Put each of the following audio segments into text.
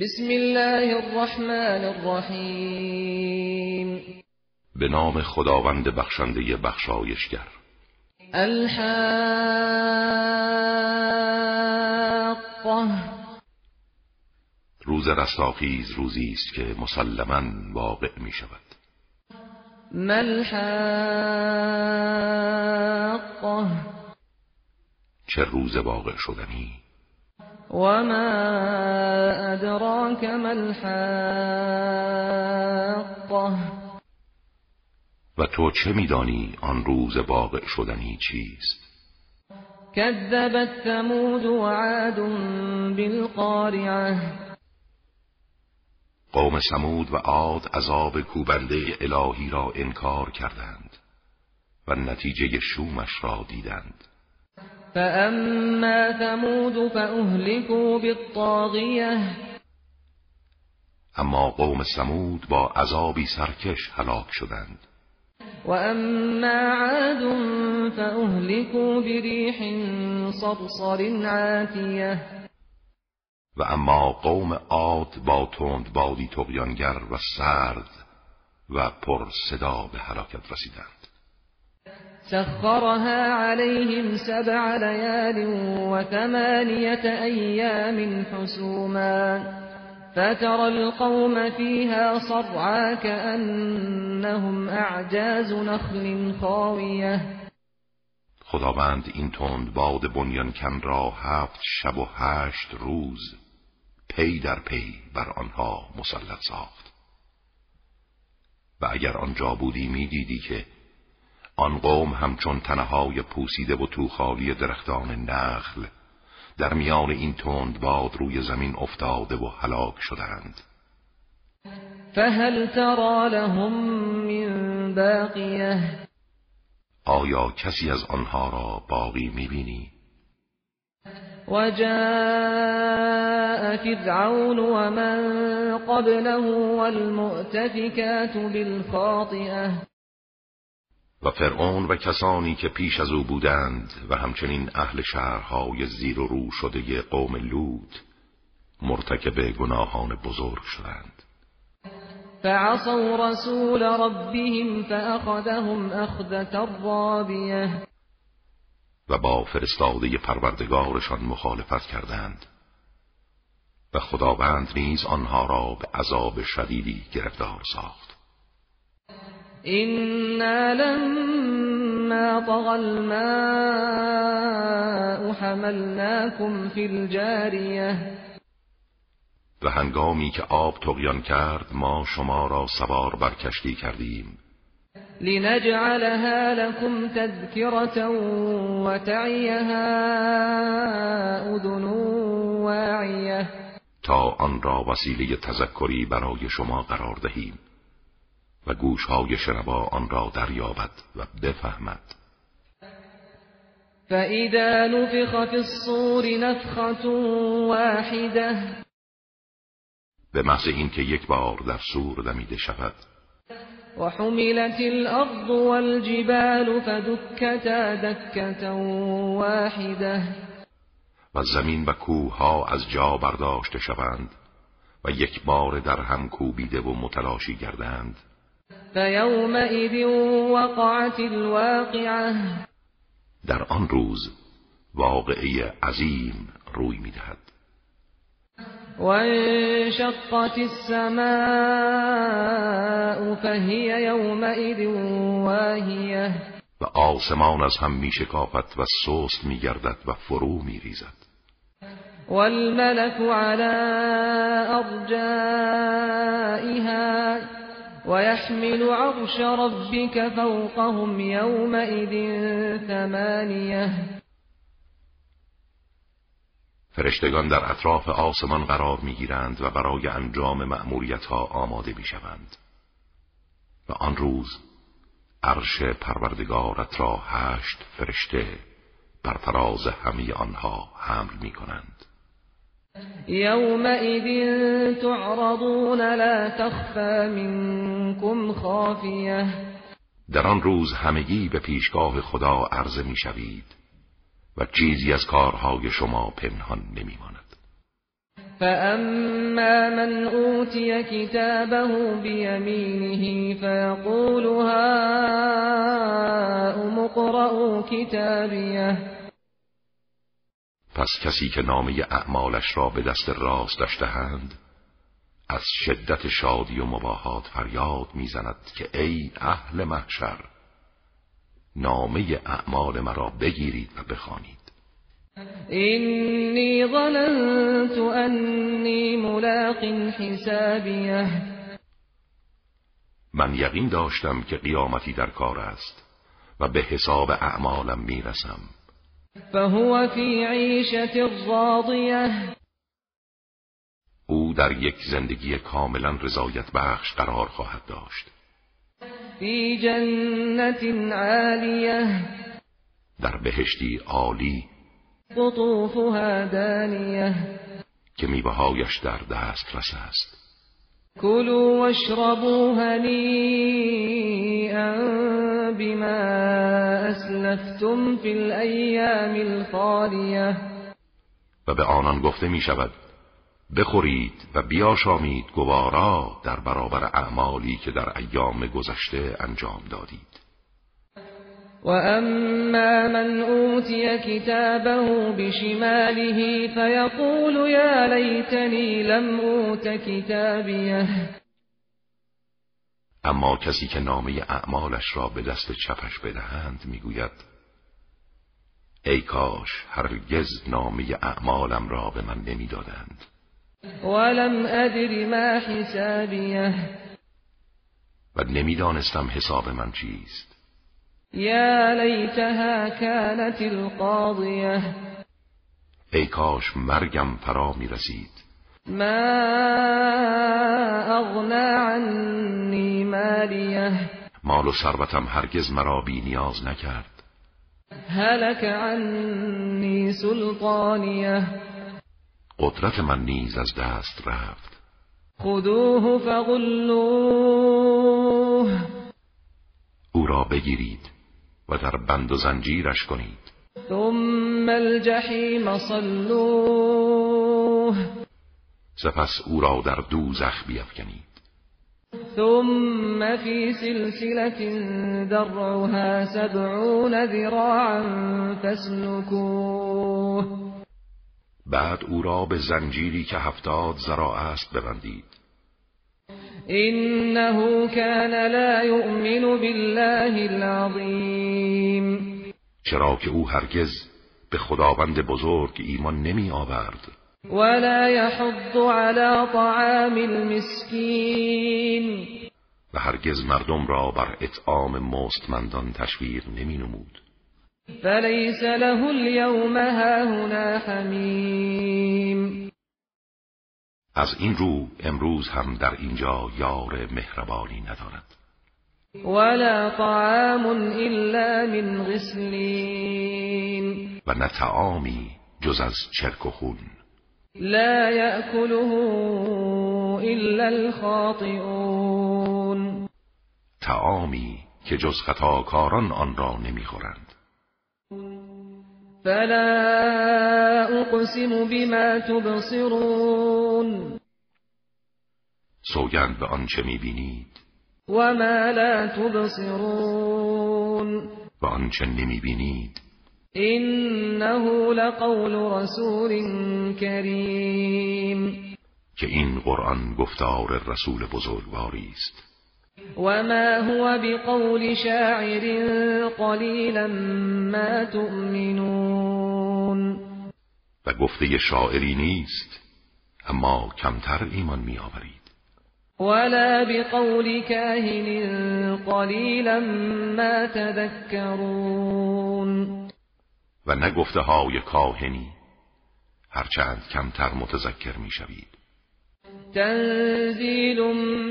بسم الله الرحمن الرحیم به نام خداوند بخشنده بخشایشگر. الحاقه. روز رستاخیز روزی است که مسلما واقع می شود. ملحاقه چه روز واقع شدنی وما ادراك ما الحاقه و تو چه میدانی آن روز واقع شدنی چیست؟ كذبت ثمود وعاد بالقارعه قوم سمود و عاد عذاب کوبنده الهی را انکار کردند و نتیجه شومش را دیدند. فأما ثمود فأهلكوا بالطاغية اما قوم سمود با عذابی سرکش هلاک شدند. وأما عاد فأهلكوا بريح صرصر عاتية و اما قوم عاد با تند بادی تقیانگر و سرد و پر صدا به هلاکت رسیدند. سخرها عليهم سبع ليال وثمانية أيام حسوما فترى القوم فيها صرعا كأنهم أعجاز نخل خاوية. خداوند این تند باد بنیانکن را هفت شب و هشت روز پی در پی بر آنها مسلط ساخت. و اگر آنجا بودی می‌دیدی که آن قوم همچون تنهای پوسیده و توخالی درختان نخل در میان این تند باد روی زمین افتاده و هلاک شدند. فهل ترى لهم من باقیه؟ آیا کسی از آنها را باقی می‌بینی؟ وجاء فرعون ومن قبله والمؤتفكات بالخاطئه. و فرعون و کسانی که پیش از او بودند و همچنین اهل شهرهای زیر و رو شده قوم لوط مرتکب گناهان بزرگ شدند. فعصوا رسول ربهم فأخذهم أخذة رابية. و با فرستاده پروردگارشان مخالفت کردند. و خداوند نیز آنها را به عذاب شدیدی گرفتار ساخت. إنا لما طغى الماء حملناكم في الجارية و هنگامی که آب تقیان کرد ما شما را سوار بر کشتی کردیم. لنجعلها لكم تذكرة وتعيها أذن واعية تا آن را وسیله تذکری برای شما قرار دهیم. و گوشهای شنوا آن را دریابد و بفهمد. فإذا نفخ في الصور نفخة واحدة به محض اینکه یک بار در سور دمیده شود. وحملت الأرض والجبال فدكتا دكة واحدة و زمین و کوه ها از جا برداشته شوند و یک بار در هم کوبیده و متلاشی گردند. فيومئذ وقعت الواقعة. در آن روز واقعه عظیم روی میدهد. وانشقت السماء فهي يومئذ واهية. و آسمان از هم می شکافت و سست می گردد و فرو می ریزد والملك على أرجائها. ويحمل عرش ربك فوقهم يومئذ ثمانية. فرشتگان در اطراف آسمان قرار می گیرند و برای انجام مأموریت ها آماده می شوند و آن روز عرش پروردگارت را هشت فرشته بر فراز همه آنها حمل می کنند يومئذ تعرضون لا تخفى منكم خافية در آن روز همگی به پیشگاه خدا عرضه می شوید و چیزی از کارهای شما پنهان نمی ماند فأما من أوتي كتابه بيمينه فيقول هاؤم اقرءوا كتابيه پس کسی که نامه اعمالش را به دست راست داشتهاند از شدت شادی و مباهات فریاد می‌زند که ای اهل محشر نامه اعمال مرا بگیرید و بخوانید. اینی ظننت انی ملاق حسابیه. من یقین داشتم که قیامتی در کار است و به حساب اعمالم می‌رسم. فهو فی عیشت راضیه او در یک زندگی کاملا رضایت بخش قرار خواهد داشت. فی جنت عالیه در بهشتی عالی قطوفها دانیه که میوههایش در دست رس است. كلوا واشربوا هنيئا بما اسلفتم في الايام الخاليه و به آنان گفته می شود بخورید و بیاشامید گوارا در برابر اعمالی که در ایام گذشته انجام دادید. وأما من أوتي كتابه بشماله فيقول يا ليتني لم أوت كتابيه اما کسی که نامه اعمالش را به دست چپش بدهند می‌گوید ای کاش هرگز نامه اعمالم را به من نمی‌دادند. ولم ادر ما حسابیه و نمی‌دانستم حساب من چیست. یا لیتها كانت القاضیه ای کاش مرگم فرا می رسید ما اغنا عنی مالیه مال و ثروتم هرگز مرا بی نیاز نکرد. هلك عنی سلطانیه قدرت من نیز از دست رفت. خذوه فغلوه. او را بگیرید. و در بند و زنجیرش کنید. ثم الجحیم صلوه. سپس او را در دوزخ بیفکنید. ثم في سلسلة درعها سبعون ذراعا فاسلكوه بعد او را به زنجیری که هفتاد ذراع است ببندید. إنه كان لا يؤمن بالله العظيم. چرا که او هرگز به خداوند بزرگ ایمان نمی آورد. ولا يحض على طعام المسكين. و هرگز مردم را بر اطعام مستمندان تشویق نمی نمود. فليس له اليوم هاهنا حميم. از این رو امروز هم در اینجا یار مهربانی ندارد. ولا طعام إلا من غسلين و نه تعامی جز از چرک و خون. لا يأكله إلا الخاطئون. تعامی که جز خطاکاران آن را نمی‌خورند. فلا أقسم بما تبصرون. سوگند به آنچه می‌بینید. وما لا تبصرون. و آنچه نمی‌بینید. إنه لقول رسول كريم. که این قرآن گفتار رسول بزرگواری است. وما هو بقول شاعر قليلا ما تؤمنون و گفته شاعری نیست اما کمتر ایمان میآورید. ولا بقول كاهن قليلا ما تذكرون و نه گفته های کاهنی هرچند کمتر متذکر می‌شوید. تنزيل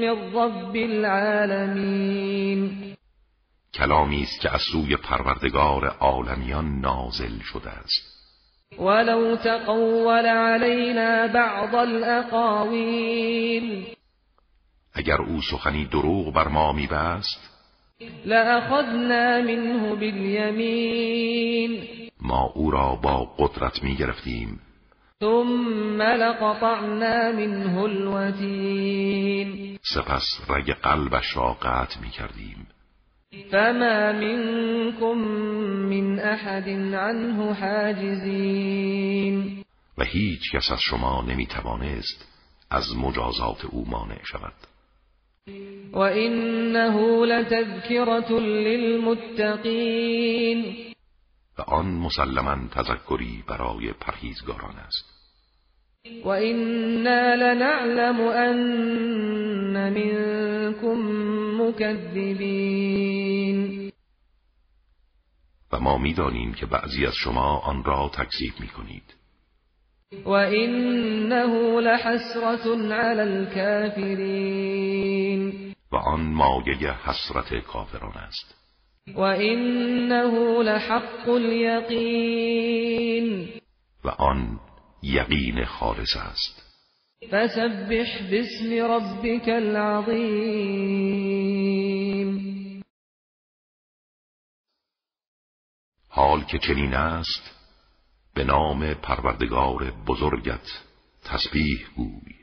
من رب العالمين. کلامی است که از سوی پروردگار عالمیان نازل شده است. ولو تقول علينا بعض الأقاويل. اگر او سخنی دروغ بر ما میبست لأخذنا منه باليمين. ما او را با قدرت می‌گرفتیم. ثم لقطعنا منه الوتين. سپس رگ قلبش را قطع می کردیم فما منكم من احد عنه حاجزین. و هیچ کس از شما نمی توانست از مجازات او مانع شود. و انه لتذکرة للمتقین. و آن مسلما تذکری برای پرهیزگاران است. و اینا لنعلم ان منکم مکذبین. و ما می‌دانیم که بعضی از شما آن را تکذیب می کنید و انه لحسرة علی الكافرین و آن مایه حسرت کافران است. و انه لحق الیقین و آن یقین خالص است. فسبح باسم ربك العظیم حال که چنین است به نام پروردگار بزرگت تسبیح گوی.